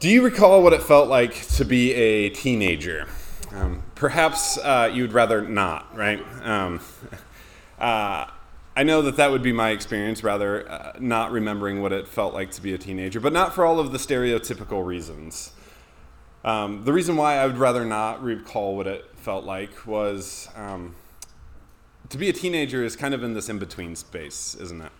Do you recall what it felt like to be a teenager? Um, perhaps uh, you'd rather not, right? Um, uh, I know that that would be my experience, rather uh, not remembering what it felt like to be a teenager, but not for all of the stereotypical reasons. Um, the reason why I would rather not recall what it felt like was um, to be a teenager is kind of in this in between space, isn't it?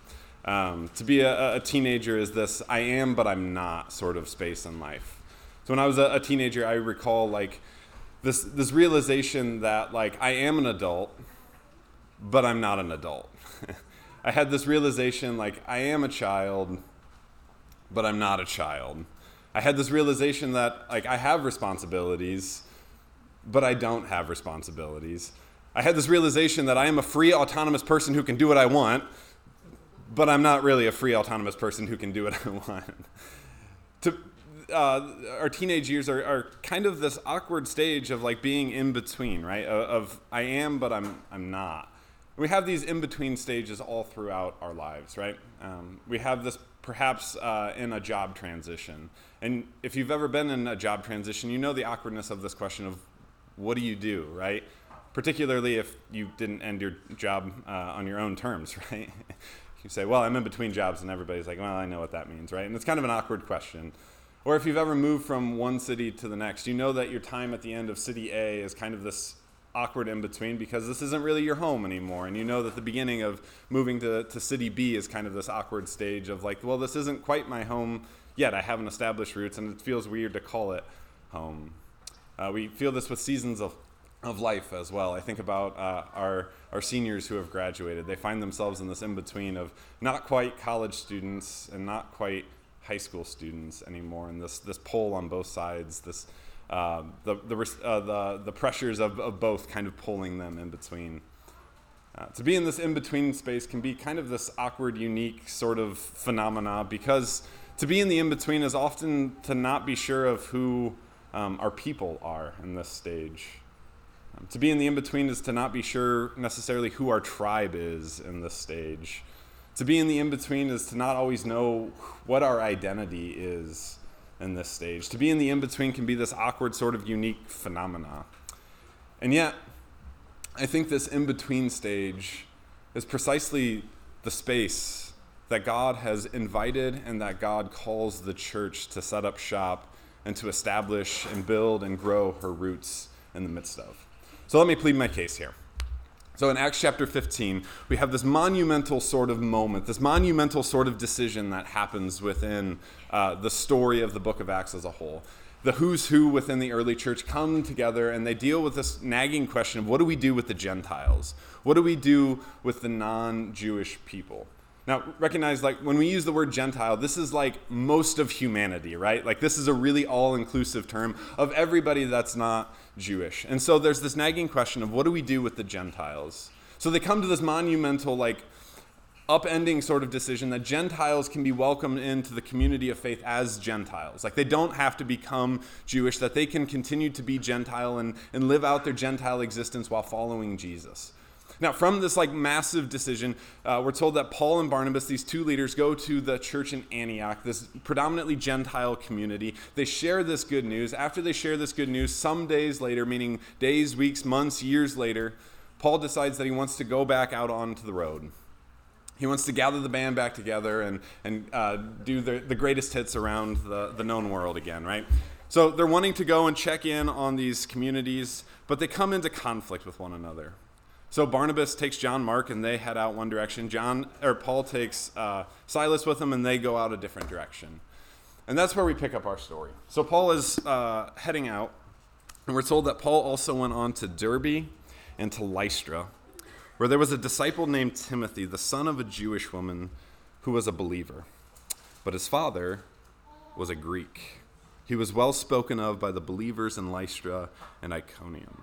Um, to be a, a, teenager is this I am but I'm not sort of space in life. So when I was a, a teenager, I recall like this this realization that like I am an adult, but I'm not an adult. I had this realization like I am a child, but I'm not a child. I had this realization that like I have responsibilities, but I don't have responsibilities. I had this realization that I am a free autonomous person who can do what I want, but I'm not really a free autonomous person who can do what I want. to, uh, our teenage years are, are, kind of this awkward stage of like being in between, right? Of, of I am, but I'm I'm not. We have these in between stages all throughout our lives, right? Um, we have this perhaps uh, in a job transition, and if you've ever been in a job transition, you know the awkwardness of this question of what do you do, right? Particularly if you didn't end your job uh, on your own terms, right? You say, well, I'm in between jobs, and everybody's like, well, I know what that means, right? And it's kind of an awkward question. Or if you've ever moved from one city to the next, you know that your time at the end of city A is kind of this awkward in between because this isn't really your home anymore. And you know that the beginning of moving to, to city B is kind of this awkward stage of like, well, this isn't quite my home yet. I haven't established roots, and it feels weird to call it home. Uh, we feel this with seasons of of life as well. I think about uh, our our seniors who have graduated. They find themselves in this in between of not quite college students and not quite high school students anymore, and this this pull on both sides. This uh, the the, uh, the the pressures of, of both kind of pulling them in between. Uh, to be in this in between space can be kind of this awkward, unique sort of phenomena because to be in the in between is often to not be sure of who um, our people are in this stage. Um, to be in the in between is to not be sure necessarily who our tribe is in this stage. To be in the in between is to not always know what our identity is in this stage. To be in the in between can be this awkward, sort of unique phenomena. And yet, I think this in between stage is precisely the space that God has invited and that God calls the church to set up shop and to establish and build and grow her roots in the midst of. So let me plead my case here. So in Acts chapter 15, we have this monumental sort of moment, this monumental sort of decision that happens within uh, the story of the book of Acts as a whole. The who's who within the early church come together and they deal with this nagging question of what do we do with the Gentiles? What do we do with the non Jewish people? Now, recognize like when we use the word Gentile, this is like most of humanity, right? Like this is a really all inclusive term of everybody that's not Jewish. And so there's this nagging question of what do we do with the Gentiles? So they come to this monumental, like, upending sort of decision that Gentiles can be welcomed into the community of faith as Gentiles. Like they don't have to become Jewish, that they can continue to be Gentile and, and live out their Gentile existence while following Jesus. Now, from this like massive decision, uh, we're told that Paul and Barnabas, these two leaders, go to the church in Antioch, this predominantly Gentile community. They share this good news. After they share this good news, some days later, meaning days, weeks, months, years later, Paul decides that he wants to go back out onto the road. He wants to gather the band back together and, and uh, do the, the greatest hits around the, the known world again, right? So they're wanting to go and check in on these communities, but they come into conflict with one another. So Barnabas takes John Mark and they head out one direction. John or Paul takes uh, Silas with him and they go out a different direction. And that's where we pick up our story. So Paul is uh, heading out, and we're told that Paul also went on to Derbe and to Lystra, where there was a disciple named Timothy, the son of a Jewish woman who was a believer. But his father was a Greek. He was well spoken of by the believers in Lystra and Iconium.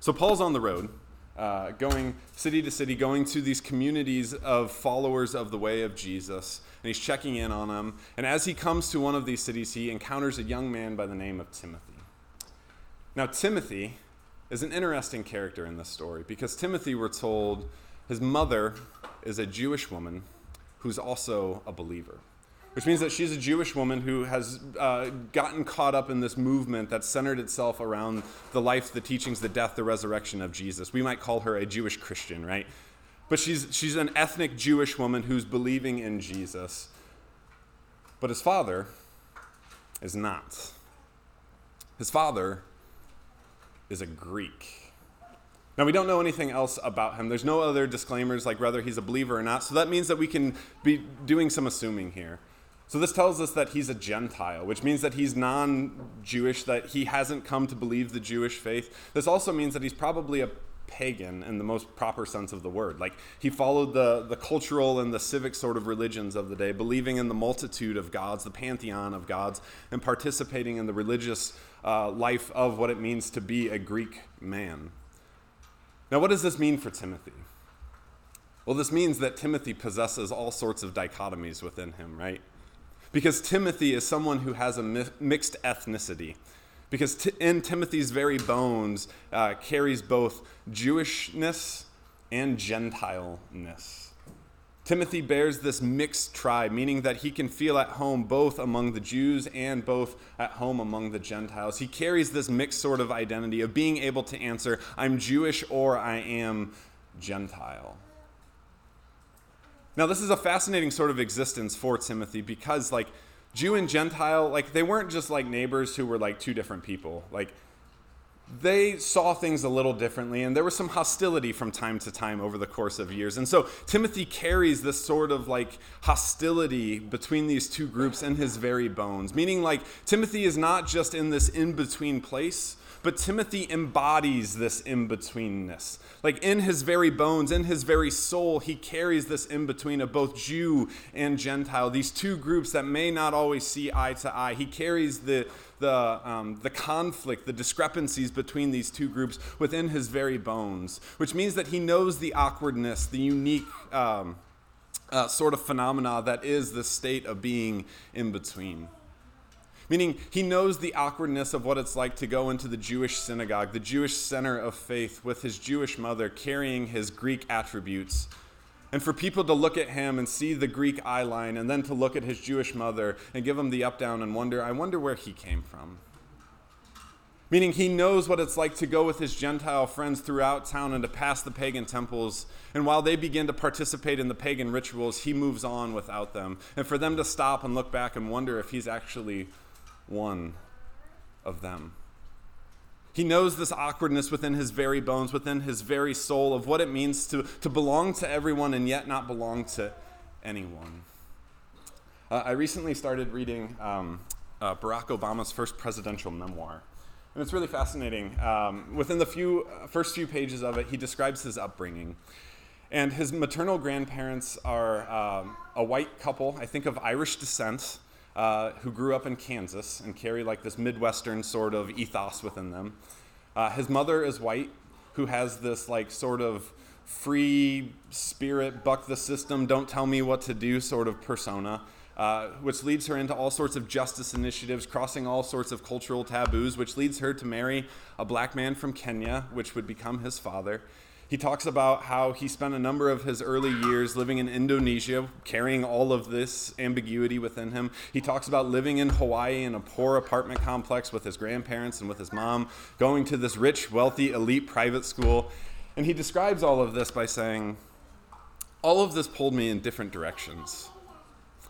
So Paul's on the road uh, going city to city, going to these communities of followers of the way of Jesus, and he's checking in on them. And as he comes to one of these cities, he encounters a young man by the name of Timothy. Now, Timothy is an interesting character in this story because Timothy, we're told, his mother is a Jewish woman who's also a believer. Which means that she's a Jewish woman who has uh, gotten caught up in this movement that centered itself around the life, the teachings, the death, the resurrection of Jesus. We might call her a Jewish Christian, right? But she's, she's an ethnic Jewish woman who's believing in Jesus. But his father is not. His father is a Greek. Now, we don't know anything else about him. There's no other disclaimers, like whether he's a believer or not. So that means that we can be doing some assuming here. So this tells us that he's a Gentile, which means that he's non Jewish, that he hasn't come to believe the Jewish faith. This also means that he's probably a pagan in the most proper sense of the word. Like he followed the, the cultural and the civic sort of religions of the day, believing in the multitude of gods, the pantheon of gods, and participating in the religious uh, life of what it means to be a Greek man. Now, what does this mean for Timothy? Well, this means that Timothy possesses all sorts of dichotomies within him, right? Because Timothy is someone who has a mi- mixed ethnicity. Because t- in Timothy's very bones uh, carries both Jewishness and Gentileness. Timothy bears this mixed tribe, meaning that he can feel at home both among the Jews and both at home among the Gentiles. He carries this mixed sort of identity of being able to answer, I'm Jewish or I am Gentile. Now, this is a fascinating sort of existence for Timothy because, like, Jew and Gentile, like, they weren't just like neighbors who were like two different people. Like, they saw things a little differently, and there was some hostility from time to time over the course of years. And so Timothy carries this sort of like hostility between these two groups in his very bones, meaning like Timothy is not just in this in between place, but Timothy embodies this in betweenness. Like in his very bones, in his very soul, he carries this in between of both Jew and Gentile, these two groups that may not always see eye to eye. He carries the, the, um, the conflict, the discrepancies between these two groups within his very bones, which means that he knows the awkwardness, the unique. Um, uh, sort of phenomena that is the state of being in between. Meaning, he knows the awkwardness of what it's like to go into the Jewish synagogue, the Jewish center of faith, with his Jewish mother carrying his Greek attributes. And for people to look at him and see the Greek eye line, and then to look at his Jewish mother and give him the up down and wonder, I wonder where he came from. Meaning, he knows what it's like to go with his Gentile friends throughout town and to pass the pagan temples. And while they begin to participate in the pagan rituals, he moves on without them. And for them to stop and look back and wonder if he's actually one of them. He knows this awkwardness within his very bones, within his very soul, of what it means to, to belong to everyone and yet not belong to anyone. Uh, I recently started reading um, uh, Barack Obama's first presidential memoir. And it's really fascinating. Um, within the few, uh, first few pages of it, he describes his upbringing. And his maternal grandparents are um, a white couple, I think of Irish descent, uh, who grew up in Kansas and carry like this Midwestern sort of ethos within them. Uh, his mother is white, who has this like sort of free spirit, buck the system, don't tell me what to do sort of persona. Uh, which leads her into all sorts of justice initiatives, crossing all sorts of cultural taboos, which leads her to marry a black man from Kenya, which would become his father. He talks about how he spent a number of his early years living in Indonesia, carrying all of this ambiguity within him. He talks about living in Hawaii in a poor apartment complex with his grandparents and with his mom, going to this rich, wealthy, elite private school. And he describes all of this by saying, All of this pulled me in different directions.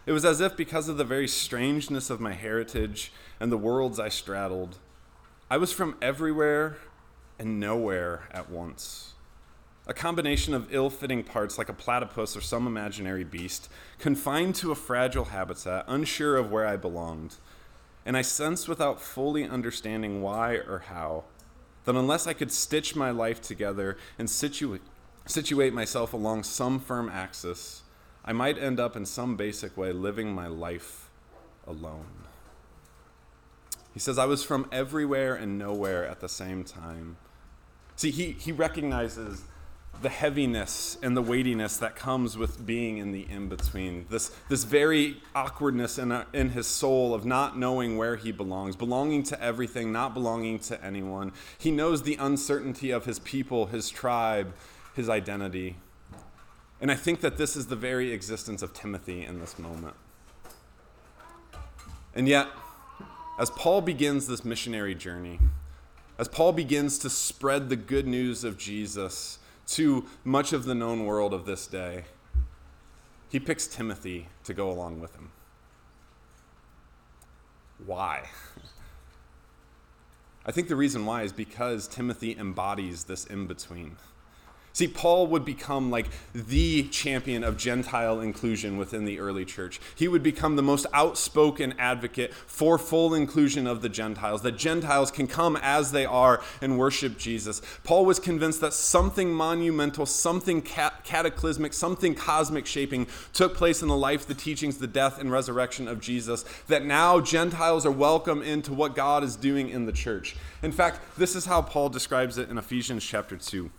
It was as if, because of the very strangeness of my heritage and the worlds I straddled, I was from everywhere and nowhere at once a combination of ill fitting parts like a platypus or some imaginary beast, confined to a fragile habitat, unsure of where I belonged. And I sensed without fully understanding why or how that unless I could stitch my life together and situate, situate myself along some firm axis, I might end up in some basic way living my life alone. He says, I was from everywhere and nowhere at the same time. See, he, he recognizes the heaviness and the weightiness that comes with being in the in between. This, this very awkwardness in, a, in his soul of not knowing where he belongs, belonging to everything, not belonging to anyone. He knows the uncertainty of his people, his tribe, his identity. And I think that this is the very existence of Timothy in this moment. And yet, as Paul begins this missionary journey, as Paul begins to spread the good news of Jesus to much of the known world of this day, he picks Timothy to go along with him. Why? I think the reason why is because Timothy embodies this in between. See, Paul would become like the champion of Gentile inclusion within the early church. He would become the most outspoken advocate for full inclusion of the Gentiles, that Gentiles can come as they are and worship Jesus. Paul was convinced that something monumental, something cataclysmic, something cosmic shaping took place in the life, the teachings, the death, and resurrection of Jesus, that now Gentiles are welcome into what God is doing in the church. In fact, this is how Paul describes it in Ephesians chapter 2.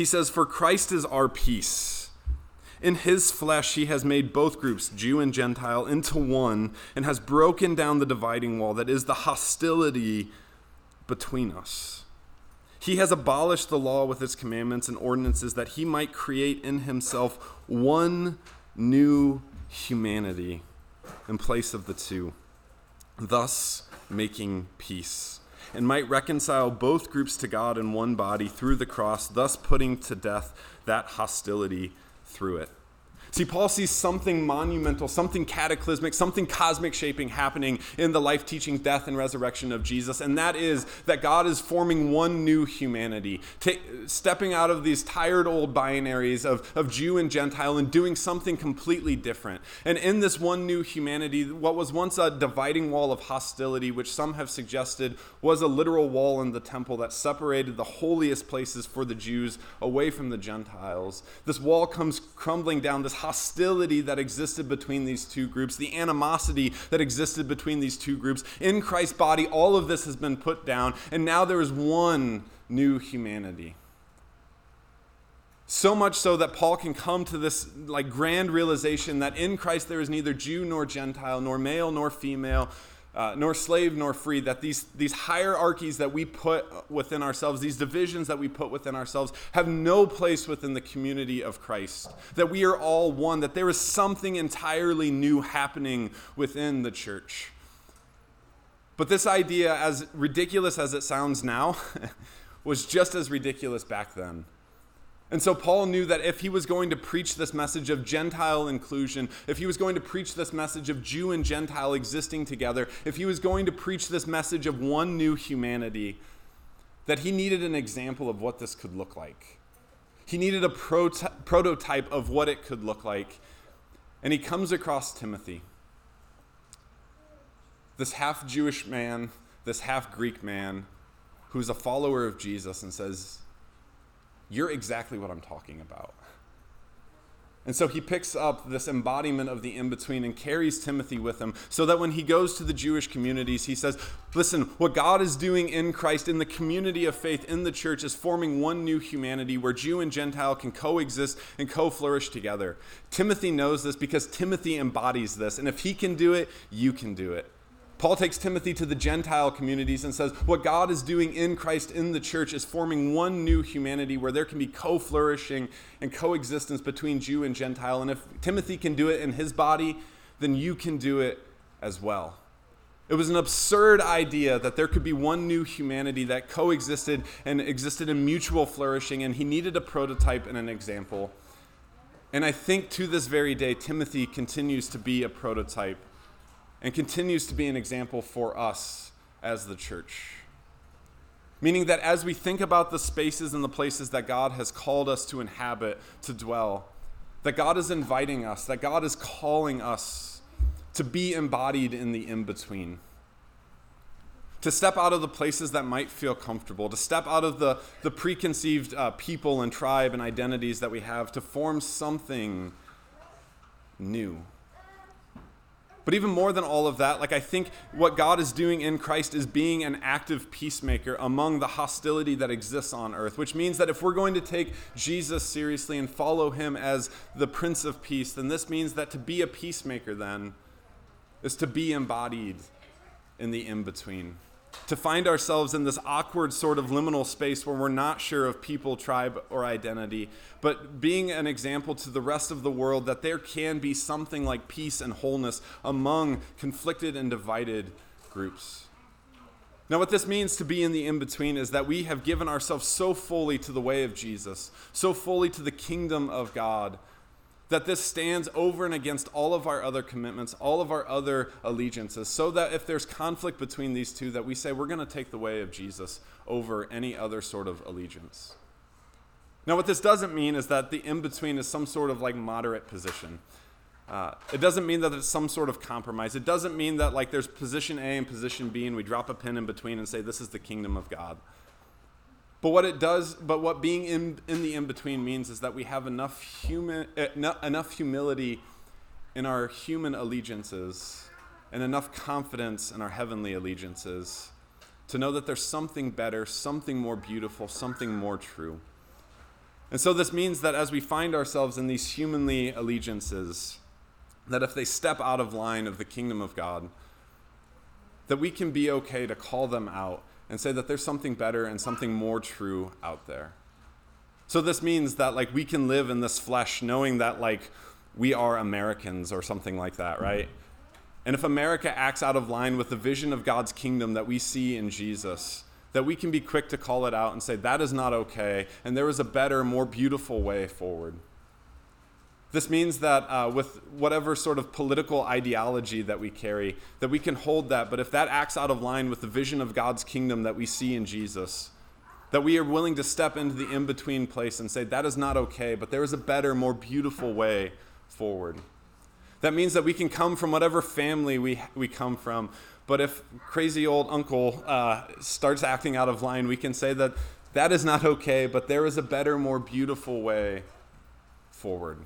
He says, For Christ is our peace. In his flesh, he has made both groups, Jew and Gentile, into one and has broken down the dividing wall that is the hostility between us. He has abolished the law with its commandments and ordinances that he might create in himself one new humanity in place of the two, thus making peace and might reconcile both groups to God in one body through the cross, thus putting to death that hostility through it. See, Paul sees something monumental, something cataclysmic, something cosmic shaping happening in the life, teaching, death, and resurrection of Jesus. And that is that God is forming one new humanity, stepping out of these tired old binaries of, of Jew and Gentile and doing something completely different. And in this one new humanity, what was once a dividing wall of hostility, which some have suggested was a literal wall in the temple that separated the holiest places for the Jews away from the Gentiles, this wall comes crumbling down. This hostility that existed between these two groups, the animosity that existed between these two groups. In Christ's body, all of this has been put down, and now there is one new humanity. So much so that Paul can come to this like grand realization that in Christ there is neither Jew nor Gentile, nor male nor female, uh, nor slave nor free, that these, these hierarchies that we put within ourselves, these divisions that we put within ourselves, have no place within the community of Christ. That we are all one, that there is something entirely new happening within the church. But this idea, as ridiculous as it sounds now, was just as ridiculous back then. And so Paul knew that if he was going to preach this message of Gentile inclusion, if he was going to preach this message of Jew and Gentile existing together, if he was going to preach this message of one new humanity, that he needed an example of what this could look like. He needed a prot- prototype of what it could look like. And he comes across Timothy, this half Jewish man, this half Greek man, who's a follower of Jesus, and says, you're exactly what I'm talking about. And so he picks up this embodiment of the in between and carries Timothy with him so that when he goes to the Jewish communities, he says, Listen, what God is doing in Christ, in the community of faith, in the church, is forming one new humanity where Jew and Gentile can coexist and co flourish together. Timothy knows this because Timothy embodies this. And if he can do it, you can do it. Paul takes Timothy to the Gentile communities and says, What God is doing in Christ in the church is forming one new humanity where there can be co flourishing and coexistence between Jew and Gentile. And if Timothy can do it in his body, then you can do it as well. It was an absurd idea that there could be one new humanity that coexisted and existed in mutual flourishing, and he needed a prototype and an example. And I think to this very day, Timothy continues to be a prototype and continues to be an example for us as the church. Meaning that as we think about the spaces and the places that God has called us to inhabit, to dwell, that God is inviting us, that God is calling us to be embodied in the in between. To step out of the places that might feel comfortable, to step out of the, the preconceived uh, people and tribe and identities that we have, to form something new. But even more than all of that, like I think what God is doing in Christ is being an active peacemaker among the hostility that exists on earth, which means that if we're going to take Jesus seriously and follow him as the Prince of Peace, then this means that to be a peacemaker then is to be embodied in the in between. To find ourselves in this awkward sort of liminal space where we're not sure of people, tribe, or identity, but being an example to the rest of the world that there can be something like peace and wholeness among conflicted and divided groups. Now, what this means to be in the in between is that we have given ourselves so fully to the way of Jesus, so fully to the kingdom of God, that this stands over and against all of our other commitments, all of our other allegiances, so that if there's conflict between these two, that we say we're going to take the way of Jesus over any other sort of allegiance. Now, what this doesn't mean is that the in between is some sort of like moderate position. Uh, it doesn't mean that it's some sort of compromise. It doesn't mean that like there's position A and position B and we drop a pin in between and say this is the kingdom of God. But what it does, but what being in, in the in between means is that we have enough human uh, enough humility in our human allegiances and enough confidence in our heavenly allegiances to know that there's something better, something more beautiful, something more true. And so this means that as we find ourselves in these humanly allegiances, that if they step out of line of the kingdom of God, that we can be okay to call them out and say that there's something better and something more true out there. So this means that like we can live in this flesh knowing that like we are Americans or something like that, right? And if America acts out of line with the vision of God's kingdom that we see in Jesus, that we can be quick to call it out and say that is not okay and there is a better, more beautiful way forward. This means that uh, with whatever sort of political ideology that we carry, that we can hold that, but if that acts out of line with the vision of God's kingdom that we see in Jesus, that we are willing to step into the in between place and say, that is not okay, but there is a better, more beautiful way forward. That means that we can come from whatever family we, we come from, but if crazy old uncle uh, starts acting out of line, we can say that that is not okay, but there is a better, more beautiful way forward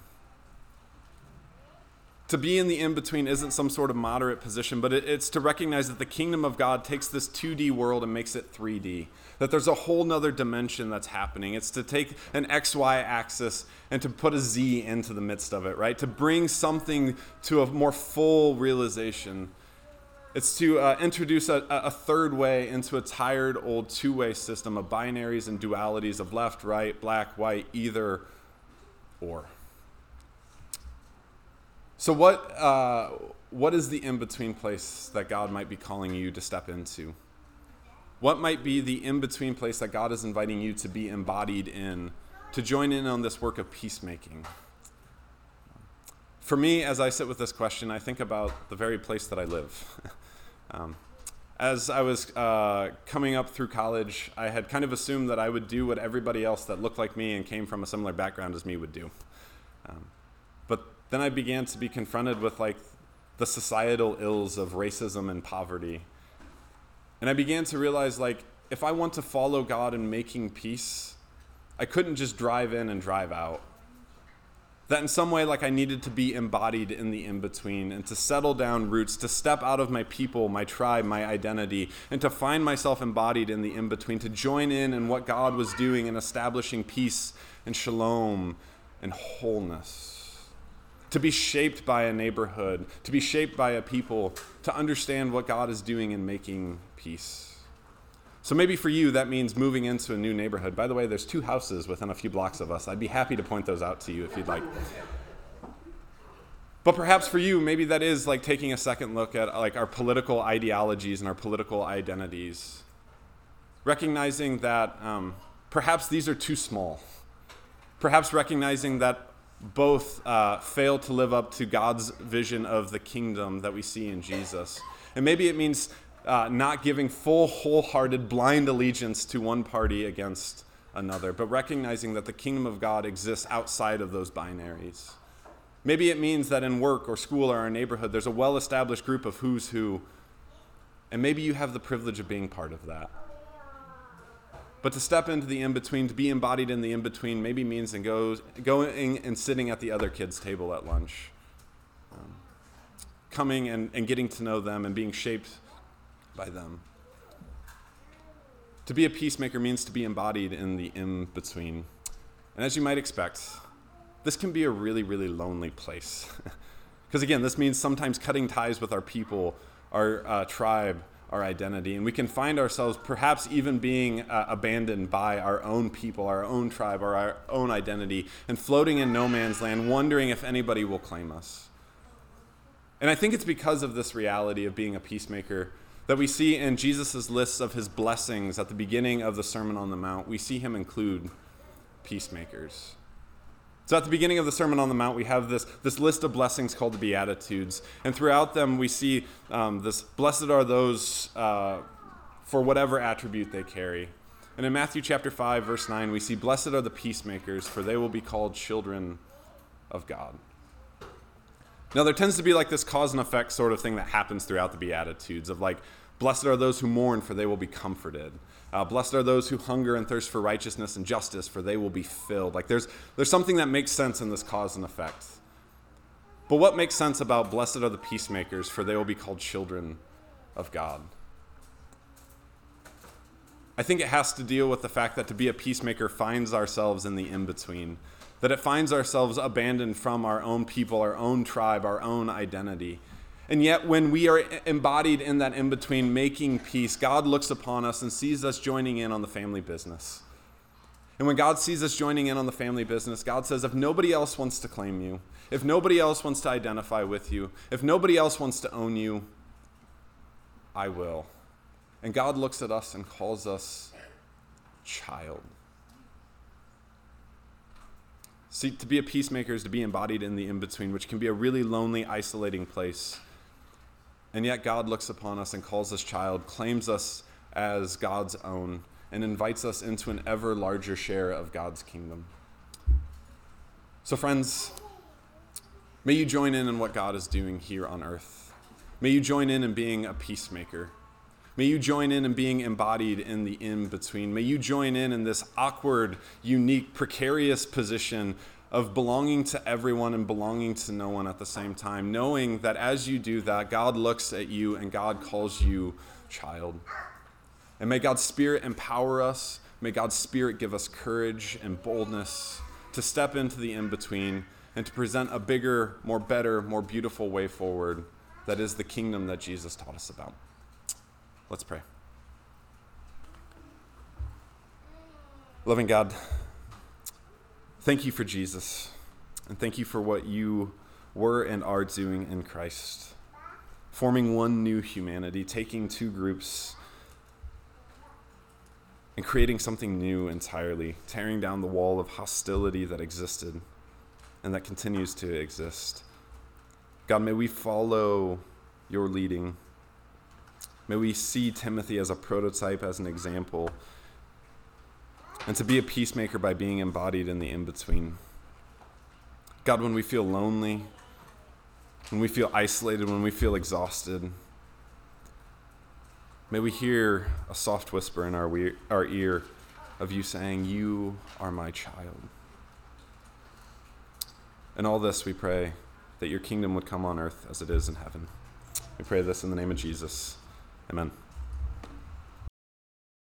to be in the in between isn't some sort of moderate position, but it, it's to recognize that the kingdom of God takes this 2D world and makes it 3D. That there's a whole nother dimension that's happening. It's to take an XY axis and to put a Z into the midst of it, right? To bring something to a more full realization. It's to uh, introduce a, a third way into a tired old two way system of binaries and dualities of left, right, black, white, either, or. So, what, uh, what is the in between place that God might be calling you to step into? What might be the in between place that God is inviting you to be embodied in, to join in on this work of peacemaking? For me, as I sit with this question, I think about the very place that I live. um, as I was uh, coming up through college, I had kind of assumed that I would do what everybody else that looked like me and came from a similar background as me would do. Um, then I began to be confronted with like the societal ills of racism and poverty. And I began to realize like if I want to follow God in making peace, I couldn't just drive in and drive out. That in some way, like I needed to be embodied in the in between and to settle down roots, to step out of my people, my tribe, my identity, and to find myself embodied in the in between, to join in in what God was doing in establishing peace and shalom and wholeness to be shaped by a neighborhood, to be shaped by a people, to understand what God is doing in making peace. So maybe for you, that means moving into a new neighborhood. By the way, there's two houses within a few blocks of us. I'd be happy to point those out to you if you'd like. But perhaps for you, maybe that is like taking a second look at like our political ideologies and our political identities, recognizing that um, perhaps these are too small. Perhaps recognizing that both uh, fail to live up to God's vision of the kingdom that we see in Jesus. And maybe it means uh, not giving full, wholehearted, blind allegiance to one party against another, but recognizing that the kingdom of God exists outside of those binaries. Maybe it means that in work or school or our neighborhood, there's a well established group of who's who, and maybe you have the privilege of being part of that. But to step into the in between, to be embodied in the in between, maybe means and goes, going and sitting at the other kids' table at lunch. Um, coming and, and getting to know them and being shaped by them. To be a peacemaker means to be embodied in the in between. And as you might expect, this can be a really, really lonely place. Because again, this means sometimes cutting ties with our people, our uh, tribe, our identity. And we can find ourselves perhaps even being uh, abandoned by our own people, our own tribe, or our own identity, and floating in no man's land, wondering if anybody will claim us. And I think it's because of this reality of being a peacemaker that we see in Jesus' lists of his blessings at the beginning of the Sermon on the Mount. We see him include peacemakers. So at the beginning of the Sermon on the Mount, we have this, this list of blessings called the Beatitudes. And throughout them, we see um, this blessed are those uh, for whatever attribute they carry. And in Matthew chapter 5, verse 9, we see, Blessed are the peacemakers, for they will be called children of God. Now, there tends to be like this cause and effect sort of thing that happens throughout the Beatitudes of like, Blessed are those who mourn, for they will be comforted. Uh, blessed are those who hunger and thirst for righteousness and justice, for they will be filled. Like there's, there's something that makes sense in this cause and effect. But what makes sense about blessed are the peacemakers, for they will be called children of God? I think it has to deal with the fact that to be a peacemaker finds ourselves in the in between, that it finds ourselves abandoned from our own people, our own tribe, our own identity. And yet, when we are embodied in that in between, making peace, God looks upon us and sees us joining in on the family business. And when God sees us joining in on the family business, God says, if nobody else wants to claim you, if nobody else wants to identify with you, if nobody else wants to own you, I will. And God looks at us and calls us child. See, to be a peacemaker is to be embodied in the in between, which can be a really lonely, isolating place. And yet God looks upon us and calls us child, claims us as God's own, and invites us into an ever larger share of God's kingdom. So, friends, may you join in in what God is doing here on earth. May you join in in being a peacemaker. May you join in in being embodied in the in between. May you join in in this awkward, unique, precarious position of belonging to everyone and belonging to no one at the same time, knowing that as you do that, God looks at you and God calls you child. And may God's Spirit empower us. May God's Spirit give us courage and boldness to step into the in between and to present a bigger, more better, more beautiful way forward that is the kingdom that Jesus taught us about. Let's pray. Loving God, Thank you for Jesus. And thank you for what you were and are doing in Christ. Forming one new humanity, taking two groups and creating something new entirely, tearing down the wall of hostility that existed and that continues to exist. God, may we follow your leading. May we see Timothy as a prototype, as an example and to be a peacemaker by being embodied in the in between. God, when we feel lonely, when we feel isolated, when we feel exhausted, may we hear a soft whisper in our, we- our ear of you saying, You are my child. In all this, we pray that your kingdom would come on earth as it is in heaven. We pray this in the name of Jesus. Amen.